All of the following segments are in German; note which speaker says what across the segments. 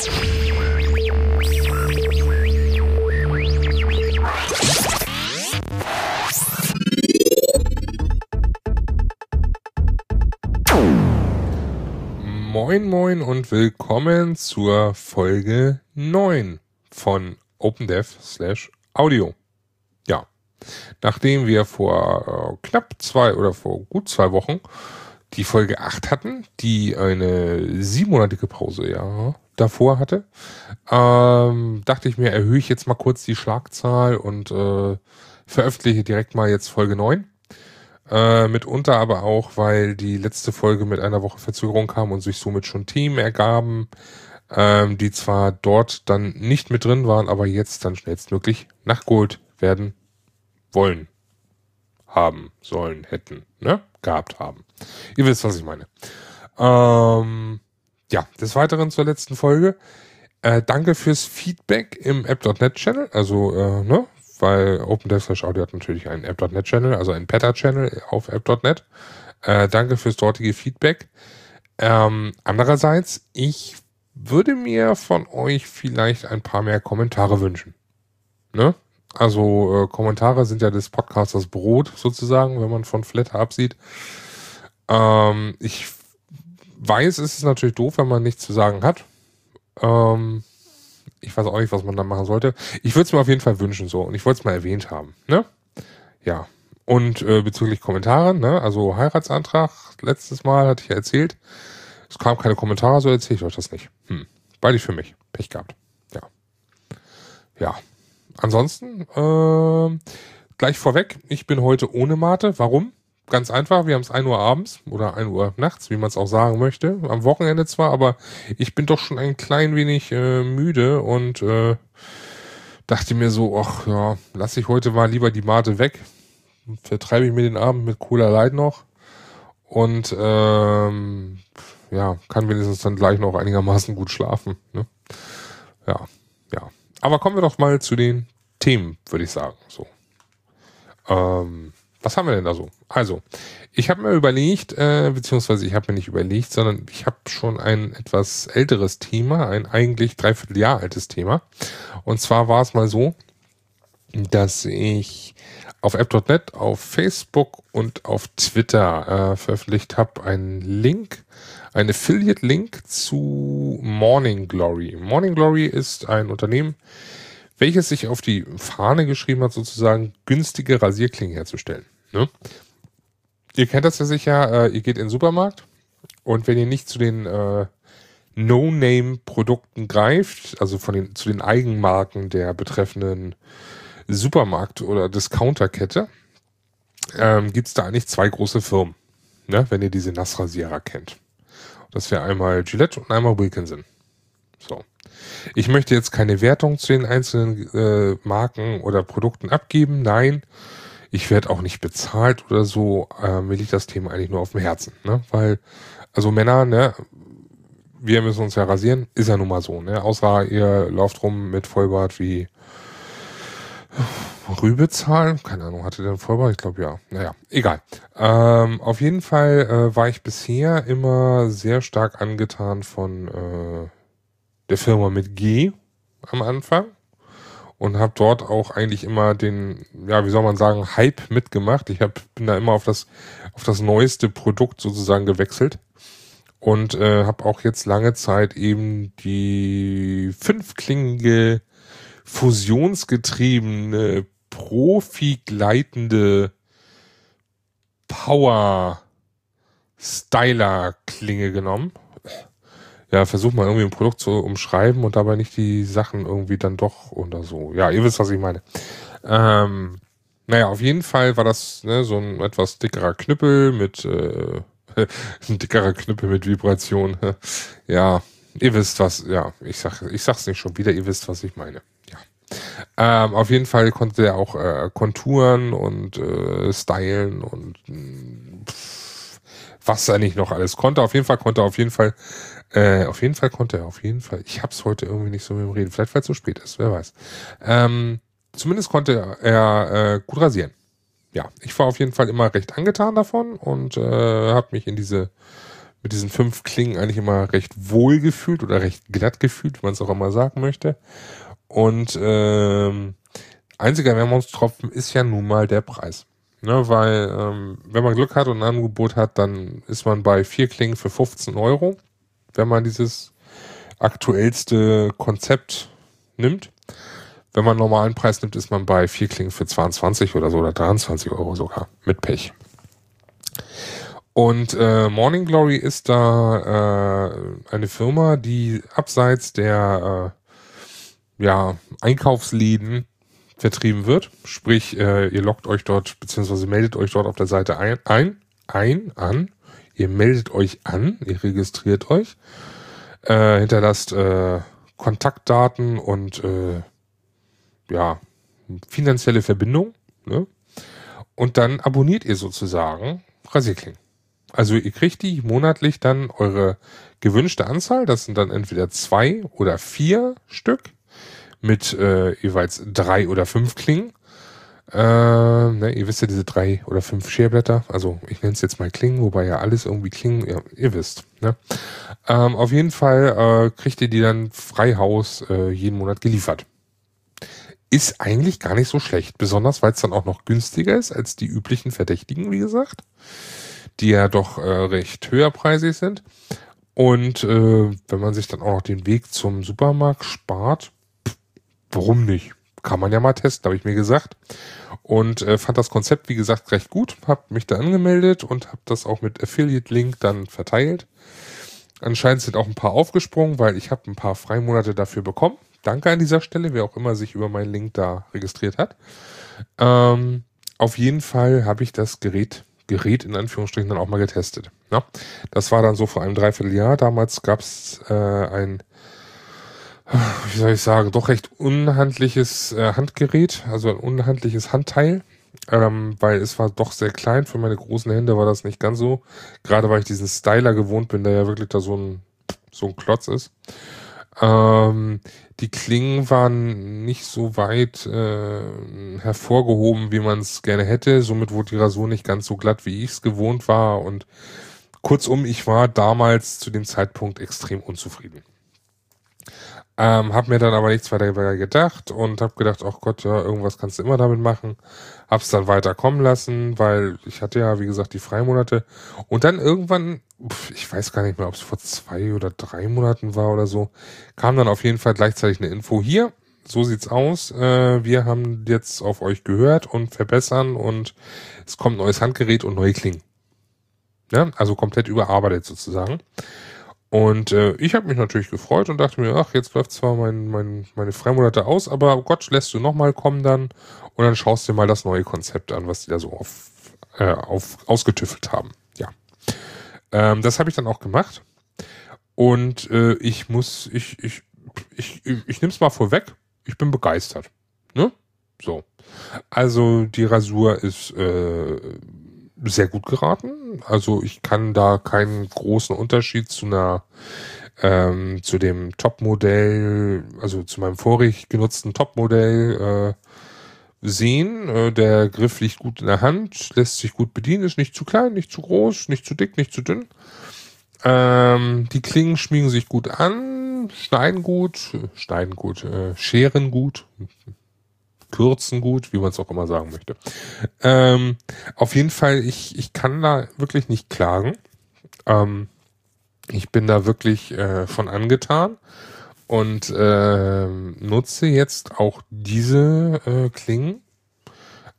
Speaker 1: Moin Moin und willkommen zur Folge 9 von OpenDev slash Audio. Ja, nachdem wir vor äh, knapp zwei oder vor gut zwei Wochen die Folge 8 hatten, die eine siebenmonatige Pause ja davor hatte, ähm, dachte ich mir, erhöhe ich jetzt mal kurz die Schlagzahl und äh, veröffentliche direkt mal jetzt Folge 9. Äh, mitunter aber auch, weil die letzte Folge mit einer Woche Verzögerung kam und sich somit schon Themen ergaben, ähm, die zwar dort dann nicht mit drin waren, aber jetzt dann schnellstmöglich nachgeholt werden wollen, haben, sollen, hätten, ne? Gehabt haben. Ihr wisst, was ich meine. Ähm, ja, des Weiteren zur letzten Folge. Äh, danke fürs Feedback im App.net Channel. Also, äh, ne, weil OpenDev Audio hat natürlich einen App.net Channel, also einen Peta Channel auf App.net. Äh, danke fürs dortige Feedback. Ähm, andererseits, ich würde mir von euch vielleicht ein paar mehr Kommentare wünschen. Ne? Also äh, Kommentare sind ja des Podcasters Brot sozusagen, wenn man von Flatter absieht. Ähm, ich weiß, es ist natürlich doof, wenn man nichts zu sagen hat. Ähm, ich weiß auch nicht, was man da machen sollte. Ich würde es mir auf jeden Fall wünschen so und ich wollte es mal erwähnt haben. Ne? Ja. Und äh, bezüglich Kommentaren, ne? also Heiratsantrag, letztes Mal hatte ich ja erzählt. Es kam keine Kommentare, so erzähle ich euch das nicht. Hm. Beide für mich. Pech gehabt. Ja. Ja. Ansonsten, äh, gleich vorweg, ich bin heute ohne Mate. Warum? Ganz einfach, wir haben es 1 Uhr abends oder 1 Uhr nachts, wie man es auch sagen möchte. Am Wochenende zwar, aber ich bin doch schon ein klein wenig äh, müde und äh, dachte mir so, ach ja, lass ich heute mal lieber die Mate weg. Vertreibe ich mir den Abend mit Cola Light noch. Und ähm, ja, kann wenigstens dann gleich noch einigermaßen gut schlafen. Ne? Ja, ja. Aber kommen wir doch mal zu den Themen, würde ich sagen. So. Ähm, was haben wir denn da so? Also, ich habe mir überlegt, äh, beziehungsweise ich habe mir nicht überlegt, sondern ich habe schon ein etwas älteres Thema, ein eigentlich dreiviertel Jahr altes Thema. Und zwar war es mal so, dass ich auf app.net, auf Facebook und auf Twitter äh, veröffentlicht habe einen Link, einen Affiliate-Link zu Morning Glory. Morning Glory ist ein Unternehmen, welches sich auf die Fahne geschrieben hat, sozusagen günstige Rasierklingen herzustellen. Ne? Ihr kennt das ja sicher, äh, ihr geht in den Supermarkt und wenn ihr nicht zu den äh, No-Name-Produkten greift, also von den, zu den Eigenmarken der betreffenden Supermarkt- oder Discounterkette, ähm, gibt es da eigentlich zwei große Firmen, ne? wenn ihr diese Nassrasierer kennt. Das wäre einmal Gillette und einmal Wilkinson. So. Ich möchte jetzt keine Wertung zu den einzelnen äh, Marken oder Produkten abgeben. Nein, ich werde auch nicht bezahlt oder so. Äh, mir liegt das Thema eigentlich nur auf dem Herzen, ne? Weil, also Männer, ne, wir müssen uns ja rasieren, ist ja nun mal so, ne? Außer ihr lauft rum mit Vollbart wie Rübezahl, keine Ahnung, hatte der Vollbart? Ich glaube ja. Naja, egal. Ähm, auf jeden Fall äh, war ich bisher immer sehr stark angetan von äh, der Firma mit G am Anfang und habe dort auch eigentlich immer den, ja, wie soll man sagen, Hype mitgemacht. Ich hab, bin da immer auf das auf das neueste Produkt sozusagen gewechselt und äh, habe auch jetzt lange Zeit eben die fünfklingige fusionsgetriebene profi-gleitende Power Styler Klinge genommen ja, versuch mal irgendwie ein Produkt zu umschreiben und dabei nicht die Sachen irgendwie dann doch oder so. Ja, ihr wisst, was ich meine. Ähm, naja, auf jeden Fall war das ne, so ein etwas dickerer Knüppel mit äh, ein dickerer Knüppel mit Vibration. ja, ihr wisst was, ja, ich sag, ich sag's nicht schon wieder, ihr wisst, was ich meine. Ähm, auf jeden Fall konnte er auch äh, Konturen und äh, stylen und pff, was er nicht noch alles konnte. Auf jeden Fall konnte er auf jeden Fall äh, auf jeden Fall konnte er, auf jeden Fall. Ich hab's heute irgendwie nicht so mit dem Reden. Vielleicht, weil es so spät ist, wer weiß. Ähm, zumindest konnte er äh, gut rasieren. Ja, ich war auf jeden Fall immer recht angetan davon und äh, habe mich in diese mit diesen fünf Klingen eigentlich immer recht wohl gefühlt oder recht glatt gefühlt, wie man es auch immer sagen möchte. Und ähm, einziger Wermutstropfen ist ja nun mal der Preis. Ne, weil ähm, wenn man Glück hat und ein Angebot hat, dann ist man bei vier Klingen für 15 Euro, wenn man dieses aktuellste Konzept nimmt. Wenn man normalen Preis nimmt, ist man bei vier Klingen für 22 oder so oder 23 Euro sogar mit Pech. Und äh, Morning Glory ist da äh, eine Firma, die abseits der äh, ja, Einkaufsläden vertrieben wird. Sprich, äh, ihr loggt euch dort, beziehungsweise meldet euch dort auf der Seite ein, ein, ein, an. Ihr meldet euch an, ihr registriert euch, äh, hinterlasst äh, Kontaktdaten und äh, ja, finanzielle Verbindung. Ne? Und dann abonniert ihr sozusagen Rasierklingen. Also ihr kriegt die monatlich dann eure gewünschte Anzahl. Das sind dann entweder zwei oder vier Stück mit äh, jeweils drei oder fünf Klingen. Äh, ne, ihr wisst ja diese drei oder fünf Scherblätter. Also ich nenne es jetzt mal Klingen, wobei ja alles irgendwie Klingen, ja, ihr wisst. Ne? Ähm, auf jeden Fall äh, kriegt ihr die dann frei Haus äh, jeden Monat geliefert. Ist eigentlich gar nicht so schlecht, besonders weil es dann auch noch günstiger ist als die üblichen Verdächtigen, wie gesagt die ja doch äh, recht höherpreisig sind. Und äh, wenn man sich dann auch noch den Weg zum Supermarkt spart, warum nicht? Kann man ja mal testen, habe ich mir gesagt. Und äh, fand das Konzept, wie gesagt, recht gut. Hab mich da angemeldet und habe das auch mit Affiliate-Link dann verteilt. Anscheinend sind auch ein paar aufgesprungen, weil ich habe ein paar Freimonate dafür bekommen. Danke an dieser Stelle, wer auch immer sich über meinen Link da registriert hat. Ähm, auf jeden Fall habe ich das Gerät Gerät in Anführungsstrichen dann auch mal getestet. Ja, das war dann so vor einem Dreivierteljahr. Damals gab es äh, ein, wie soll ich sagen, doch recht unhandliches äh, Handgerät, also ein unhandliches Handteil, ähm, weil es war doch sehr klein. Für meine großen Hände war das nicht ganz so. Gerade weil ich diesen Styler gewohnt bin, der ja wirklich da so ein, so ein Klotz ist. Ähm, die Klingen waren nicht so weit äh, hervorgehoben, wie man es gerne hätte. Somit wurde die Rasur nicht ganz so glatt, wie ich es gewohnt war. Und kurzum, ich war damals zu dem Zeitpunkt extrem unzufrieden. Ähm, hab mir dann aber nichts weiter gedacht und hab gedacht, ach Gott, ja, irgendwas kannst du immer damit machen. Hab's dann weiter kommen lassen, weil ich hatte ja, wie gesagt, die Freimonate. Und dann irgendwann, ich weiß gar nicht mehr, ob es vor zwei oder drei Monaten war oder so, kam dann auf jeden Fall gleichzeitig eine Info hier. So sieht's aus. Äh, wir haben jetzt auf euch gehört und verbessern und es kommt neues Handgerät und neue Klingen. Ja, also komplett überarbeitet sozusagen. Und äh, ich habe mich natürlich gefreut und dachte mir, ach, jetzt läuft zwar mein, mein, meine Freimonate aus, aber Gott, lässt du nochmal kommen dann und dann schaust dir mal das neue Konzept an, was die da so auf, äh, auf, ausgetüffelt haben. Ja. Ähm, das habe ich dann auch gemacht. Und äh, ich muss, ich, ich, ich, ich, ich nehme es mal vorweg, ich bin begeistert. Ne? So. Also die Rasur ist äh, sehr gut geraten. Also ich kann da keinen großen Unterschied zu einer ähm, zu dem Top-Modell, also zu meinem vorig genutzten Top-Modell äh, sehen. Äh, der Griff liegt gut in der Hand, lässt sich gut bedienen, ist nicht zu klein, nicht zu groß, nicht zu dick, nicht zu dünn. Ähm, die Klingen schmiegen sich gut an, schneiden gut, schneiden gut, äh, scheren gut, kürzen gut, wie man es auch immer sagen möchte. Ähm, auf jeden Fall, ich, ich kann da wirklich nicht klagen. Ähm, ich bin da wirklich äh, von angetan und äh, nutze jetzt auch diese äh, Klingen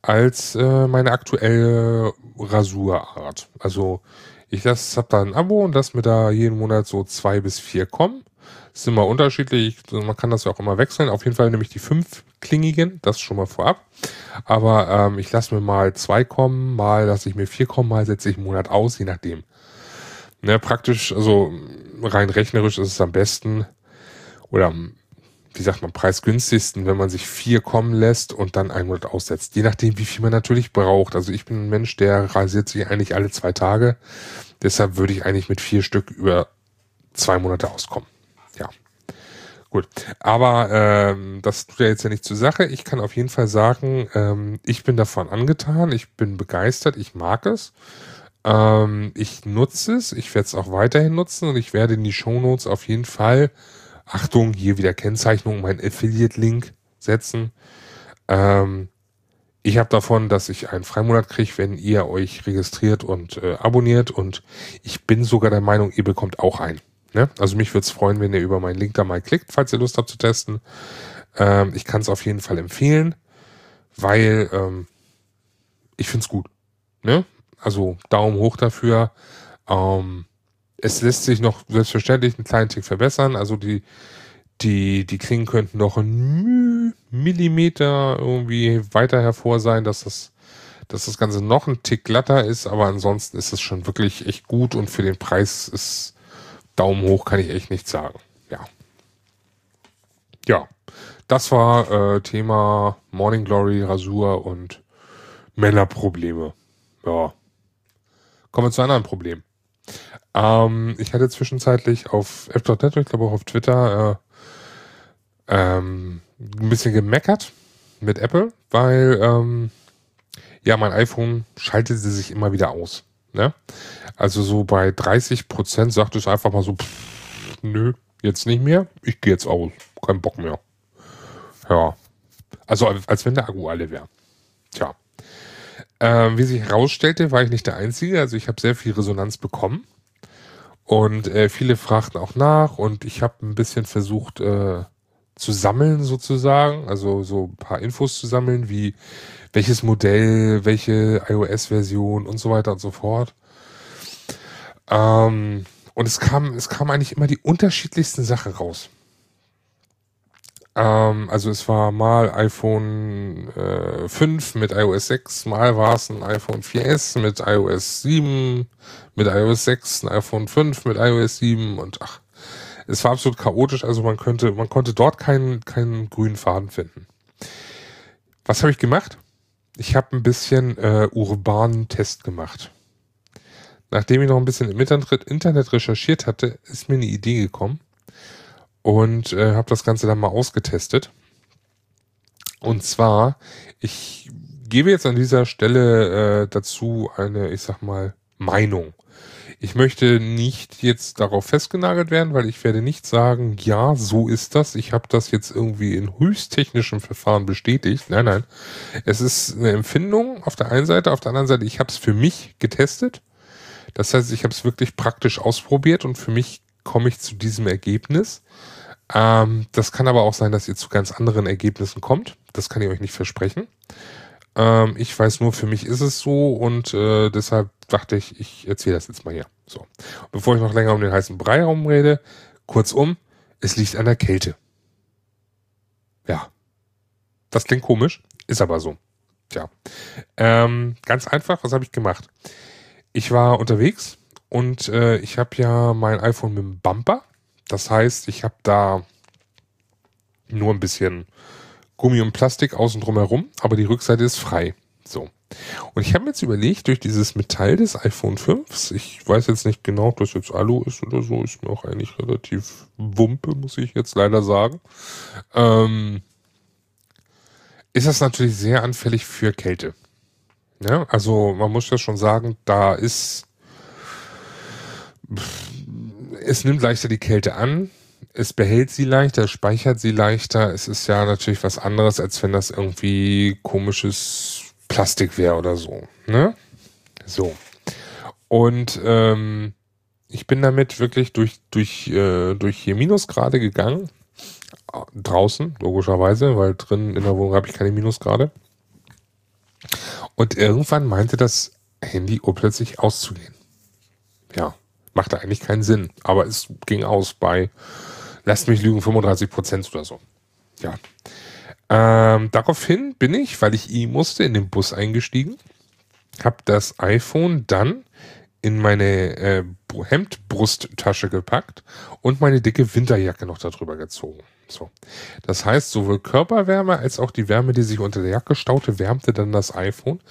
Speaker 1: als äh, meine aktuelle Rasurart. Also ich lasse, hab da ein Abo und lasse mir da jeden Monat so zwei bis vier kommen. Ist immer unterschiedlich. Man kann das ja auch immer wechseln. Auf jeden Fall nehme ich die fünf klingigen, das schon mal vorab. Aber ähm, ich lasse mir mal zwei kommen, mal lasse ich mir vier kommen, mal setze ich einen Monat aus, je nachdem. Ne, praktisch, also rein rechnerisch ist es am besten oder wie sagt man, preisgünstigsten, wenn man sich vier kommen lässt und dann einen Monat aussetzt. Je nachdem, wie viel man natürlich braucht. Also ich bin ein Mensch, der rasiert sich eigentlich alle zwei Tage. Deshalb würde ich eigentlich mit vier Stück über zwei Monate auskommen. Ja. Gut. Aber ähm, das tut ja jetzt ja nicht zur Sache. Ich kann auf jeden Fall sagen, ähm, ich bin davon angetan, ich bin begeistert, ich mag es. Ähm, ich nutze es, ich werde es auch weiterhin nutzen und ich werde in die Shownotes auf jeden Fall, Achtung, hier wieder Kennzeichnung, mein Affiliate-Link setzen. Ähm, ich habe davon, dass ich einen Freimonat kriege, wenn ihr euch registriert und äh, abonniert und ich bin sogar der Meinung, ihr bekommt auch einen. Ne? Also mich würde es freuen, wenn ihr über meinen Link da mal klickt, falls ihr Lust habt zu testen. Ähm, ich kann es auf jeden Fall empfehlen, weil ähm, ich finde es gut. Ne? Also Daumen hoch dafür. Ähm, es lässt sich noch selbstverständlich einen kleinen Tick verbessern. Also die, die, die Klingen könnten noch ein Millimeter irgendwie weiter hervor sein, dass das, dass das Ganze noch ein Tick glatter ist, aber ansonsten ist es schon wirklich echt gut und für den Preis ist Daumen hoch, kann ich echt nicht sagen. Ja. Ja. Das war äh, Thema Morning Glory, Rasur und Männerprobleme. Ja. Kommen wir zu anderen Problemen. Ähm, ich hatte zwischenzeitlich auf F.net, ich glaube auch auf Twitter, äh, ähm, ein bisschen gemeckert mit Apple, weil ähm, ja mein iPhone schaltete sich immer wieder aus. Ne? Also so bei 30 Prozent sagt es einfach mal so, pff, nö, jetzt nicht mehr, ich gehe jetzt aus, kein Bock mehr. Ja, also als wenn der Akku alle wäre. Tja. Ähm, wie sich herausstellte, war ich nicht der Einzige. Also ich habe sehr viel Resonanz bekommen. Und äh, viele fragten auch nach und ich habe ein bisschen versucht äh, zu sammeln sozusagen, also so ein paar Infos zu sammeln, wie welches Modell, welche iOS-Version und so weiter und so fort. Ähm, und es kam, es kam eigentlich immer die unterschiedlichsten Sachen raus. Ähm, also es war mal iPhone äh, 5 mit iOS 6, mal war es ein iPhone 4S mit iOS 7, mit iOS 6, ein iPhone 5 mit iOS 7 und ach, es war absolut chaotisch, also man könnte, man konnte dort keinen, keinen grünen Faden finden. Was habe ich gemacht? Ich habe ein bisschen äh, urbanen Test gemacht. Nachdem ich noch ein bisschen im Internet recherchiert hatte, ist mir eine Idee gekommen und äh, habe das Ganze dann mal ausgetestet. Und zwar, ich gebe jetzt an dieser Stelle äh, dazu eine, ich sag mal, Meinung. Ich möchte nicht jetzt darauf festgenagelt werden, weil ich werde nicht sagen, ja, so ist das. Ich habe das jetzt irgendwie in höchsttechnischem Verfahren bestätigt. Nein, nein. Es ist eine Empfindung auf der einen Seite, auf der anderen Seite, ich habe es für mich getestet. Das heißt, ich habe es wirklich praktisch ausprobiert und für mich komme ich zu diesem Ergebnis. Ähm, das kann aber auch sein, dass ihr zu ganz anderen Ergebnissen kommt. Das kann ich euch nicht versprechen. Ähm, ich weiß nur, für mich ist es so und äh, deshalb dachte ich, ich erzähle das jetzt mal hier. So. Bevor ich noch länger um den heißen Brei herumrede, kurzum, es liegt an der Kälte. Ja. Das klingt komisch, ist aber so. Tja. Ähm, ganz einfach, was habe ich gemacht? Ich war unterwegs und äh, ich habe ja mein iPhone mit dem Bumper. Das heißt, ich habe da nur ein bisschen Gummi und Plastik außen drum herum, aber die Rückseite ist frei. So. Und ich habe mir jetzt überlegt, durch dieses Metall des iPhone 5, ich weiß jetzt nicht genau, ob das jetzt Alu ist oder so, ist mir auch eigentlich relativ wumpe, muss ich jetzt leider sagen, ähm, ist das natürlich sehr anfällig für Kälte. Ja, also man muss ja schon sagen, da ist, es nimmt leichter die Kälte an, es behält sie leichter, speichert sie leichter. Es ist ja natürlich was anderes, als wenn das irgendwie komisches Plastik wäre oder so. Ne? So. Und ähm, ich bin damit wirklich durch, durch, äh, durch hier Minusgrade gegangen. Draußen, logischerweise, weil drin in der Wohnung habe ich keine Minusgrade. Und irgendwann meinte das Handy urplötzlich auszugehen. Ja, machte eigentlich keinen Sinn. Aber es ging aus bei lasst mich lügen, 35 Prozent oder so. Ja. Ähm, daraufhin bin ich, weil ich eh musste, in den Bus eingestiegen, habe das iPhone dann in meine äh, Hemdbrusttasche gepackt und meine dicke Winterjacke noch darüber gezogen. So. Das heißt, sowohl Körperwärme als auch die Wärme, die sich unter der Jacke staute, wärmte dann das iPhone,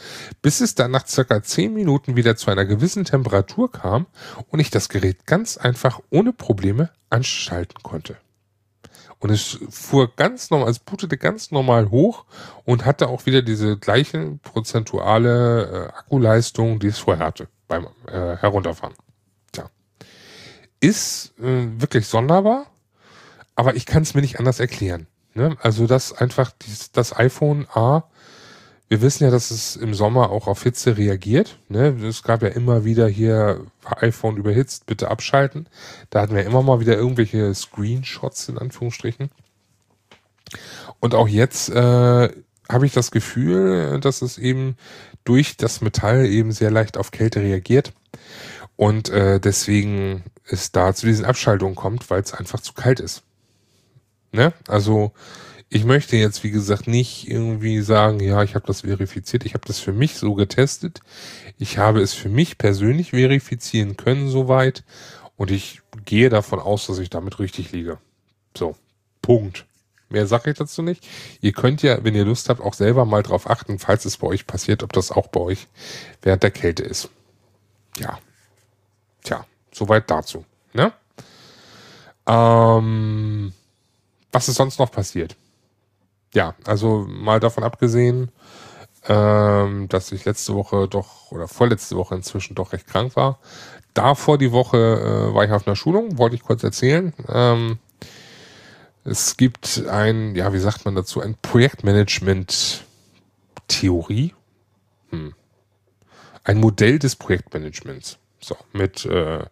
Speaker 1: bis es dann nach circa 10 Minuten wieder zu einer gewissen Temperatur kam und ich das Gerät ganz einfach ohne Probleme anschalten konnte. Und es fuhr ganz normal, es bootete ganz normal hoch und hatte auch wieder diese gleiche prozentuale äh, Akkuleistung, die es vorher hatte. beim äh, Herunterfahren. Tja. Ist äh, wirklich sonderbar, aber ich kann es mir nicht anders erklären. Ne? Also das einfach dies, das iPhone A wir wissen ja, dass es im Sommer auch auf Hitze reagiert. Ne? Es gab ja immer wieder hier iPhone überhitzt, bitte abschalten. Da hatten wir immer mal wieder irgendwelche Screenshots in Anführungsstrichen. Und auch jetzt äh, habe ich das Gefühl, dass es eben durch das Metall eben sehr leicht auf Kälte reagiert. Und äh, deswegen es da zu diesen Abschaltungen kommt, weil es einfach zu kalt ist. Ne? Also ich möchte jetzt, wie gesagt, nicht irgendwie sagen, ja, ich habe das verifiziert. Ich habe das für mich so getestet. Ich habe es für mich persönlich verifizieren können soweit. Und ich gehe davon aus, dass ich damit richtig liege. So, Punkt. Mehr sage ich dazu nicht. Ihr könnt ja, wenn ihr Lust habt, auch selber mal drauf achten, falls es bei euch passiert, ob das auch bei euch während der Kälte ist. Ja. Tja, soweit dazu. Ne? Ähm, was ist sonst noch passiert? Ja, also mal davon abgesehen, ähm, dass ich letzte Woche doch oder vorletzte Woche inzwischen doch recht krank war. Davor die Woche äh, war ich auf einer Schulung, wollte ich kurz erzählen. Ähm, es gibt ein, ja, wie sagt man dazu, ein Projektmanagement-Theorie. Hm. Ein Modell des Projektmanagements. So, mit äh,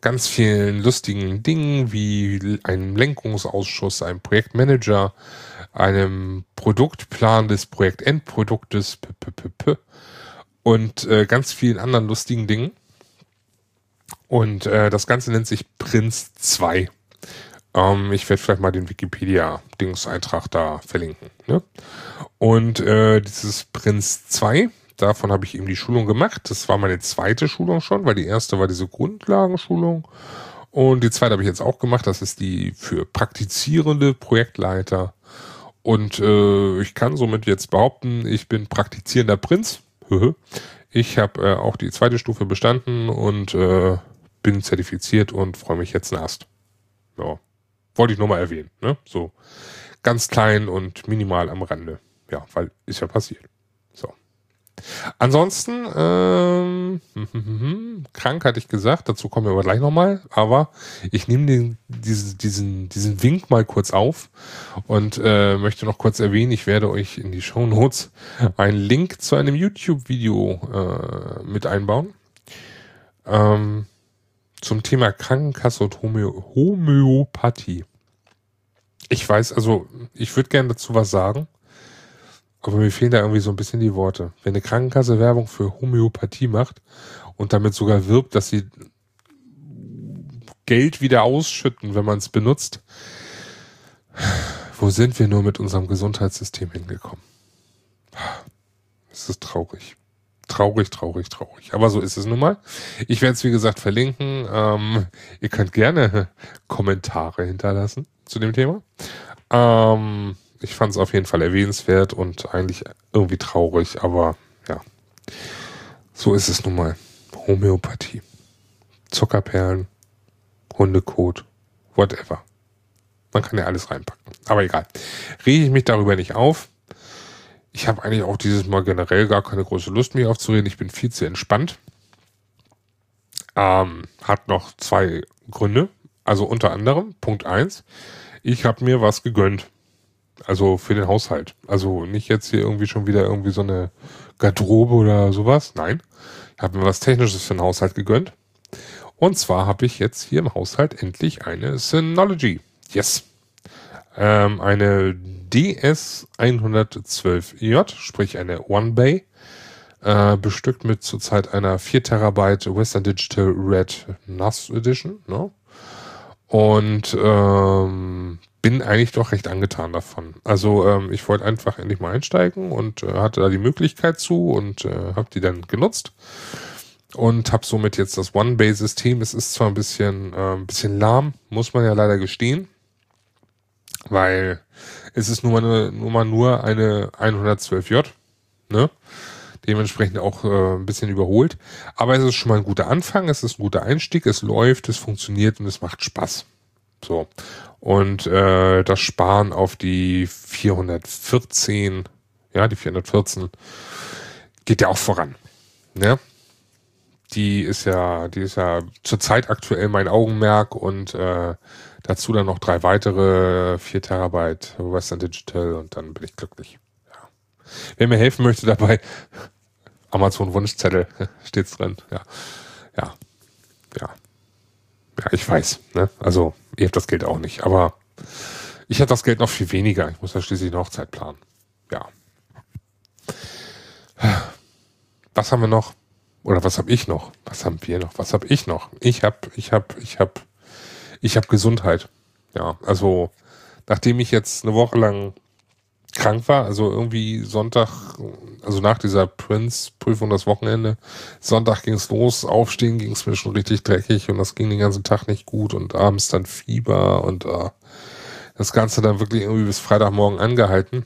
Speaker 1: ganz vielen lustigen Dingen wie einem Lenkungsausschuss, einem Projektmanager, einem Produktplan des Projektendproduktes und äh, ganz vielen anderen lustigen Dingen. Und äh, das Ganze nennt sich Prinz 2. Ähm, ich werde vielleicht mal den Wikipedia-Dingseintrag da verlinken. Ne? Und äh, dieses Prinz 2, davon habe ich eben die Schulung gemacht. Das war meine zweite Schulung schon, weil die erste war diese Grundlagenschulung. Und die zweite habe ich jetzt auch gemacht. Das ist die für praktizierende Projektleiter und äh, ich kann somit jetzt behaupten, ich bin praktizierender Prinz. ich habe äh, auch die zweite Stufe bestanden und äh, bin zertifiziert und freue mich jetzt nast. Ja. Wollte ich nur mal erwähnen. Ne? So ganz klein und minimal am Rande. Ja, weil ist ja passiert. Ansonsten, krank hatte ich gesagt, dazu kommen wir aber gleich nochmal, aber ich nehme den, diesen, diesen, diesen Wink mal kurz auf und äh, möchte noch kurz erwähnen, ich werde euch in die Show Notes einen Link zu einem YouTube-Video äh, mit einbauen. Ähm, zum Thema Krankenkasse und Homö Homöopathie. Ich weiß, also ich würde gerne dazu was sagen. Aber mir fehlen da irgendwie so ein bisschen die Worte. Wenn eine Krankenkasse Werbung für Homöopathie macht und damit sogar wirbt, dass sie Geld wieder ausschütten, wenn man es benutzt, wo sind wir nur mit unserem Gesundheitssystem hingekommen? Es ist traurig. Traurig, traurig, traurig. Aber so ist es nun mal. Ich werde es, wie gesagt, verlinken. Ähm, ihr könnt gerne Kommentare hinterlassen zu dem Thema. Ähm, ich fand es auf jeden Fall erwähnenswert und eigentlich irgendwie traurig, aber ja, so ist es nun mal. Homöopathie. Zuckerperlen, Hundekot, whatever. Man kann ja alles reinpacken. Aber egal. Rege ich mich darüber nicht auf. Ich habe eigentlich auch dieses Mal generell gar keine große Lust, mich aufzureden. Ich bin viel zu entspannt. Ähm, hat noch zwei Gründe. Also unter anderem, Punkt eins, ich habe mir was gegönnt. Also für den Haushalt. Also nicht jetzt hier irgendwie schon wieder irgendwie so eine Garderobe oder sowas. Nein. Ich habe mir was Technisches für den Haushalt gegönnt. Und zwar habe ich jetzt hier im Haushalt endlich eine Synology. Yes. Ähm, eine DS112J, sprich eine One Bay, äh, bestückt mit zurzeit einer 4 Terabyte Western Digital Red NAS Edition. Ne? Und ähm, bin eigentlich doch recht angetan davon. Also ähm, ich wollte einfach endlich mal einsteigen und äh, hatte da die Möglichkeit zu und äh, habe die dann genutzt und habe somit jetzt das One-Bay-System. Es ist zwar ein bisschen, äh, ein bisschen lahm, muss man ja leider gestehen, weil es ist nur mal, nur, mal nur eine 112J, ne? Dementsprechend auch äh, ein bisschen überholt. Aber es ist schon mal ein guter Anfang, es ist ein guter Einstieg, es läuft, es funktioniert und es macht Spaß. So. Und äh, das Sparen auf die 414, ja, die 414 geht ja auch voran. Ne? die ist ja, die ist ja zurzeit aktuell mein Augenmerk und äh, dazu dann noch drei weitere 4 Terabyte Western Digital und dann bin ich glücklich. Ja. Wer mir helfen möchte dabei, Amazon Wunschzettel steht's drin. Ja, ja, ja, ja. Ich weiß. Ne? Also ihr habt das Geld auch nicht, aber ich hätte das Geld noch viel weniger. Ich muss ja schließlich eine Hochzeit planen. Ja. Was haben wir noch? Oder was habe ich noch? Was haben wir noch? Was habe ich noch? Ich habe, ich habe, ich habe, ich habe Gesundheit. Ja, also nachdem ich jetzt eine Woche lang krank war, also irgendwie Sonntag, also nach dieser Prince-Prüfung das Wochenende, Sonntag ging's los, aufstehen ging's mir schon richtig dreckig und das ging den ganzen Tag nicht gut und abends dann Fieber und äh, das Ganze dann wirklich irgendwie bis Freitagmorgen angehalten,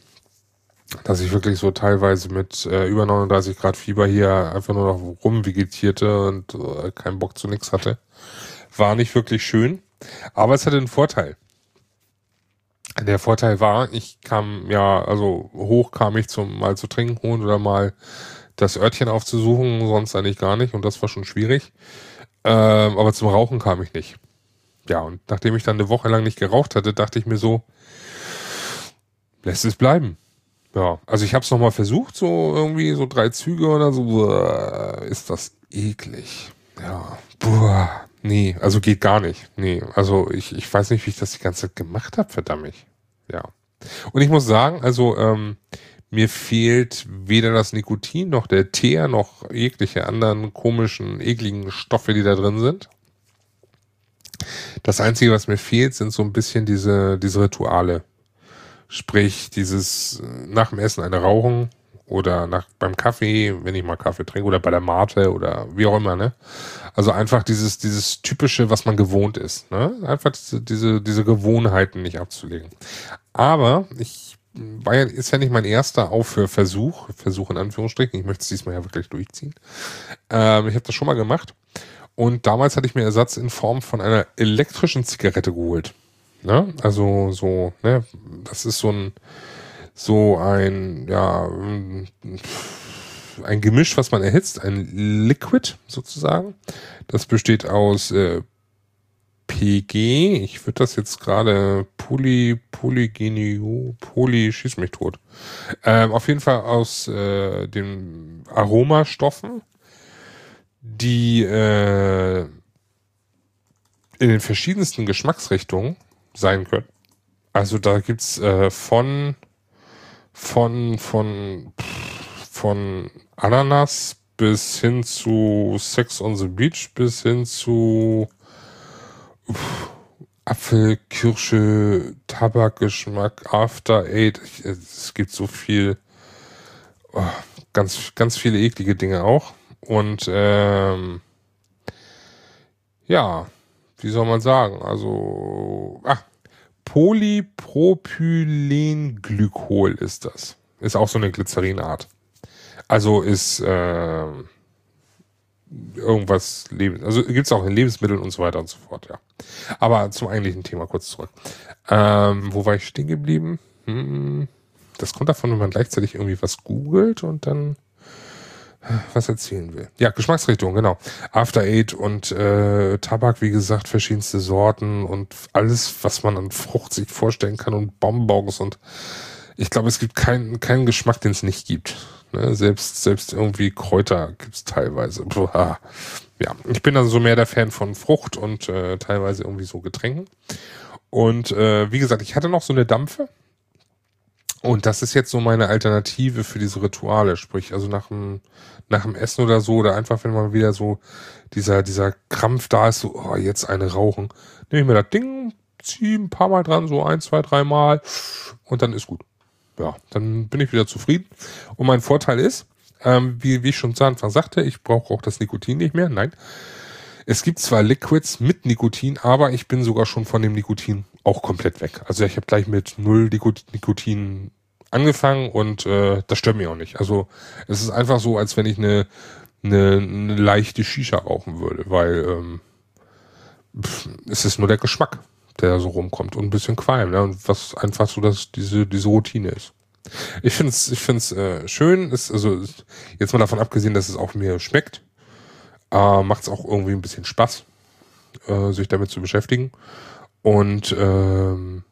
Speaker 1: dass ich wirklich so teilweise mit äh, über 39 Grad Fieber hier einfach nur noch rumvegetierte und äh, keinen Bock zu nix hatte. War nicht wirklich schön, aber es hatte einen Vorteil. Der Vorteil war, ich kam ja, also hoch kam ich zum mal zu trinken holen oder mal das Örtchen aufzusuchen, sonst eigentlich gar nicht und das war schon schwierig. Ähm, aber zum Rauchen kam ich nicht ja, und nachdem ich dann eine Woche lang nicht geraucht hatte, dachte ich mir so, lässt es bleiben. Ja, also ich habe es nochmal versucht, so irgendwie so drei Züge oder so. Ist das eklig. Ja, boah, nee, also geht gar nicht. Nee, also ich, ich weiß nicht, wie ich das die ganze Zeit gemacht habe, verdammt. Ja. Und ich muss sagen, also ähm, mir fehlt weder das Nikotin noch der Teer noch jegliche anderen komischen, ekligen Stoffe, die da drin sind. Das Einzige, was mir fehlt, sind so ein bisschen diese, diese Rituale. Sprich, dieses äh, nach dem Essen eine Rauchen oder nach, beim Kaffee, wenn ich mal Kaffee trinke oder bei der Mate oder wie auch immer, ne? Also einfach dieses, dieses typische, was man gewohnt ist, ne? Einfach diese, diese, diese Gewohnheiten nicht abzulegen. Aber ich war ja, ist ja nicht mein erster Aufhörversuch, Versuch in Anführungsstrichen, ich möchte es diesmal ja wirklich durchziehen. Ähm, ich habe das schon mal gemacht und damals hatte ich mir Ersatz in Form von einer elektrischen Zigarette geholt. Ne? Also so, ne, das ist so ein so ein ja ein Gemisch, was man erhitzt, ein Liquid sozusagen. Das besteht aus äh, PG. Ich würde das jetzt gerade Poly Polygenio Poly schieß mich tot. Ähm, auf jeden Fall aus äh, den Aromastoffen die äh, in den verschiedensten Geschmacksrichtungen sein können. Also da gibt's äh, von von von von Ananas bis hin zu Sex on the Beach bis hin zu uff, Apfel, Kirsche, Tabakgeschmack, After Eight. Es gibt so viel, oh, ganz ganz viele eklige Dinge auch. Und ähm, ja, wie soll man sagen? Also, ach, Polypropylenglykol ist das. Ist auch so eine Glycerinart. Also ist äh, irgendwas, also gibt's auch in Lebensmitteln und so weiter und so fort, ja. Aber zum eigentlichen Thema kurz zurück. Ähm, wo war ich stehen geblieben? Hm, das kommt davon, wenn man gleichzeitig irgendwie was googelt und dann was erzählen will. Ja, Geschmacksrichtung, genau. After Eight und äh, Tabak, wie gesagt, verschiedenste Sorten und alles, was man an Frucht sich vorstellen kann und Bonbons und ich glaube, es gibt keinen keinen Geschmack, den es nicht gibt. Ne? Selbst selbst irgendwie Kräuter gibt's teilweise. Boah. Ja, ich bin also so mehr der Fan von Frucht und äh, teilweise irgendwie so Getränken. Und äh, wie gesagt, ich hatte noch so eine Dampfe und das ist jetzt so meine Alternative für diese Rituale, sprich, also nach dem, nach dem Essen oder so, oder einfach, wenn mal wieder so dieser, dieser Krampf da ist, so, oh, jetzt eine rauchen, nehme ich mir das Ding, ziehe ein paar Mal dran, so ein, zwei, drei Mal, und dann ist gut. Ja, dann bin ich wieder zufrieden. Und mein Vorteil ist, ähm, wie, wie ich schon zu Anfang sagte, ich brauche auch das Nikotin nicht mehr, nein. Es gibt zwar Liquids mit Nikotin, aber ich bin sogar schon von dem Nikotin auch komplett weg. Also ich habe gleich mit null Nikotin angefangen und äh, das stört mich auch nicht. Also es ist einfach so, als wenn ich eine, eine, eine leichte Shisha rauchen würde, weil ähm, pff, es ist nur der Geschmack, der so rumkommt und ein bisschen Qualm, ne? Und was einfach so dass diese diese Routine ist. Ich finde es ich find's, äh, schön, ist also jetzt mal davon abgesehen, dass es auch mir schmeckt. äh, macht es auch irgendwie ein bisschen Spaß, äh, sich damit zu beschäftigen. Und ähm,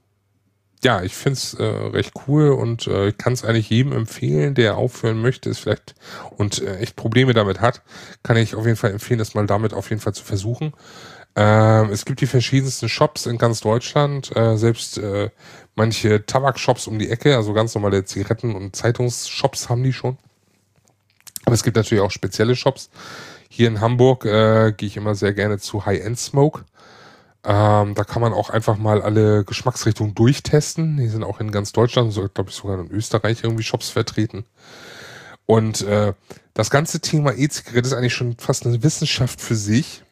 Speaker 1: ja, ich finde es äh, recht cool und äh, kann es eigentlich jedem empfehlen, der aufhören möchte, ist vielleicht und äh, echt Probleme damit hat, kann ich auf jeden Fall empfehlen, das mal damit auf jeden Fall zu versuchen. Ähm, es gibt die verschiedensten Shops in ganz Deutschland, äh, selbst äh, manche Tabakshops um die Ecke, also ganz normale Zigaretten- und Zeitungsshops haben die schon. Aber es gibt natürlich auch spezielle Shops. Hier in Hamburg äh, gehe ich immer sehr gerne zu High-End Smoke. Ähm, da kann man auch einfach mal alle Geschmacksrichtungen durchtesten. Die sind auch in ganz Deutschland, so glaube ich sogar in Österreich irgendwie Shops vertreten. Und äh, das ganze Thema E-Zigarette ist eigentlich schon fast eine Wissenschaft für sich,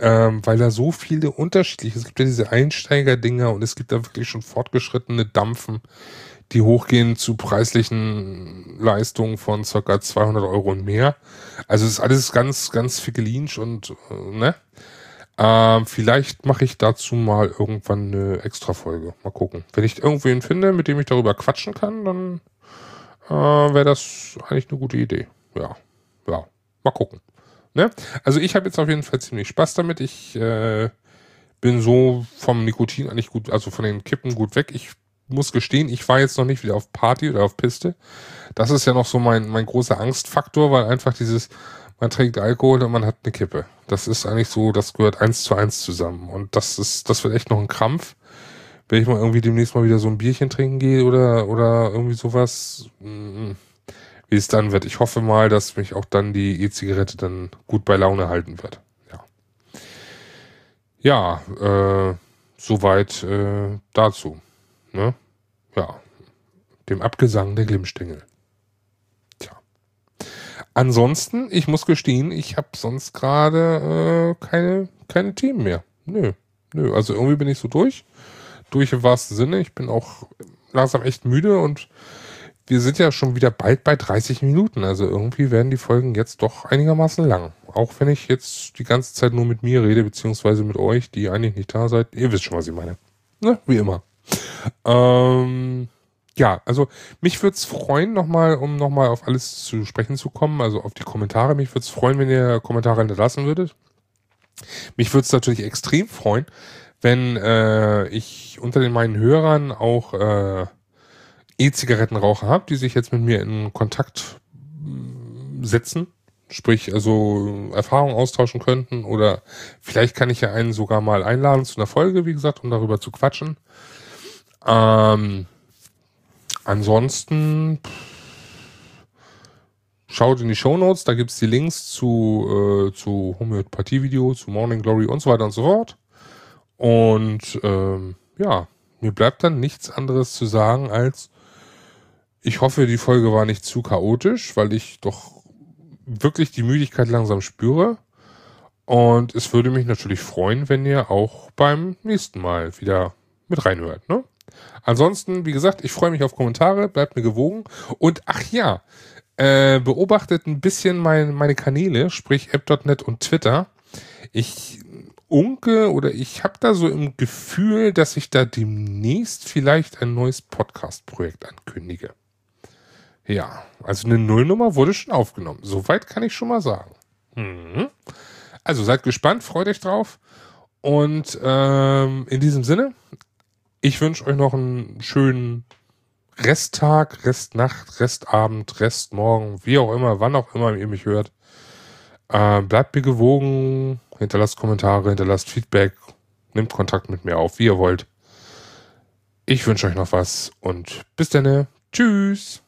Speaker 1: ähm, weil da so viele unterschiedliche, es gibt ja diese Einsteiger-Dinger und es gibt da wirklich schon fortgeschrittene Dampfen, die hochgehen zu preislichen Leistungen von circa 200 Euro und mehr. Also es ist alles ganz, ganz fickelinsch und, äh, ne? Ähm, vielleicht mache ich dazu mal irgendwann eine extra Folge. Mal gucken. Wenn ich irgendwen finde, mit dem ich darüber quatschen kann, dann äh, wäre das eigentlich eine gute Idee. Ja, ja, mal gucken. Ne? Also ich habe jetzt auf jeden Fall ziemlich Spaß damit. Ich äh, bin so vom Nikotin eigentlich gut, also von den Kippen gut weg. Ich muss gestehen, ich war jetzt noch nicht wieder auf Party oder auf Piste. Das ist ja noch so mein, mein großer Angstfaktor, weil einfach dieses, man trinkt Alkohol und man hat eine Kippe. Das ist eigentlich so, das gehört eins zu eins zusammen. Und das ist, das wird echt noch ein Krampf. Wenn ich mal irgendwie demnächst mal wieder so ein Bierchen trinken gehe oder, oder irgendwie sowas, mm, wie es dann wird. Ich hoffe mal, dass mich auch dann die E-Zigarette dann gut bei Laune halten wird. Ja. Ja, äh, soweit äh, dazu. Ne? Ja. Dem Abgesang der Glimmstängel. Ansonsten, ich muss gestehen, ich habe sonst gerade äh, keine, keine Themen mehr. Nö, nö. Also irgendwie bin ich so durch. Durch im wahrsten Sinne. Ich bin auch langsam echt müde und wir sind ja schon wieder bald bei 30 Minuten. Also irgendwie werden die Folgen jetzt doch einigermaßen lang. Auch wenn ich jetzt die ganze Zeit nur mit mir rede, beziehungsweise mit euch, die eigentlich nicht da seid. Ihr wisst schon, was ich meine. Ne? Wie immer. Ähm, ja, also mich würde es freuen, nochmal, um nochmal auf alles zu sprechen zu kommen, also auf die Kommentare. Mich würde es freuen, wenn ihr Kommentare hinterlassen würdet. Mich würde es natürlich extrem freuen, wenn äh, ich unter den meinen Hörern auch äh, E-Zigarettenraucher habe, die sich jetzt mit mir in Kontakt mm, setzen, sprich also Erfahrungen austauschen könnten oder vielleicht kann ich ja einen sogar mal einladen zu einer Folge, wie gesagt, um darüber zu quatschen. Ähm, Ansonsten schaut in die Show Notes, da gibt's die Links zu, äh, zu Homöopathie-Video, zu Morning Glory und so weiter und so fort. Und ähm, ja, mir bleibt dann nichts anderes zu sagen als ich hoffe, die Folge war nicht zu chaotisch, weil ich doch wirklich die Müdigkeit langsam spüre. Und es würde mich natürlich freuen, wenn ihr auch beim nächsten Mal wieder mit reinhört. Ne? Ansonsten, wie gesagt, ich freue mich auf Kommentare, bleibt mir gewogen. Und ach ja, äh, beobachtet ein bisschen mein, meine Kanäle, sprich app.net und Twitter. Ich unke oder ich habe da so im Gefühl, dass ich da demnächst vielleicht ein neues Podcast-Projekt ankündige. Ja, also eine Nullnummer wurde schon aufgenommen. Soweit kann ich schon mal sagen. Mhm. Also seid gespannt, freut euch drauf. Und ähm, in diesem Sinne, ich wünsche euch noch einen schönen Resttag, Restnacht, Restabend, Restmorgen, wie auch immer, wann auch immer ihr mich hört. Äh, bleibt mir gewogen, hinterlasst Kommentare, hinterlasst Feedback, nehmt Kontakt mit mir auf, wie ihr wollt. Ich wünsche euch noch was und bis dann. Tschüss.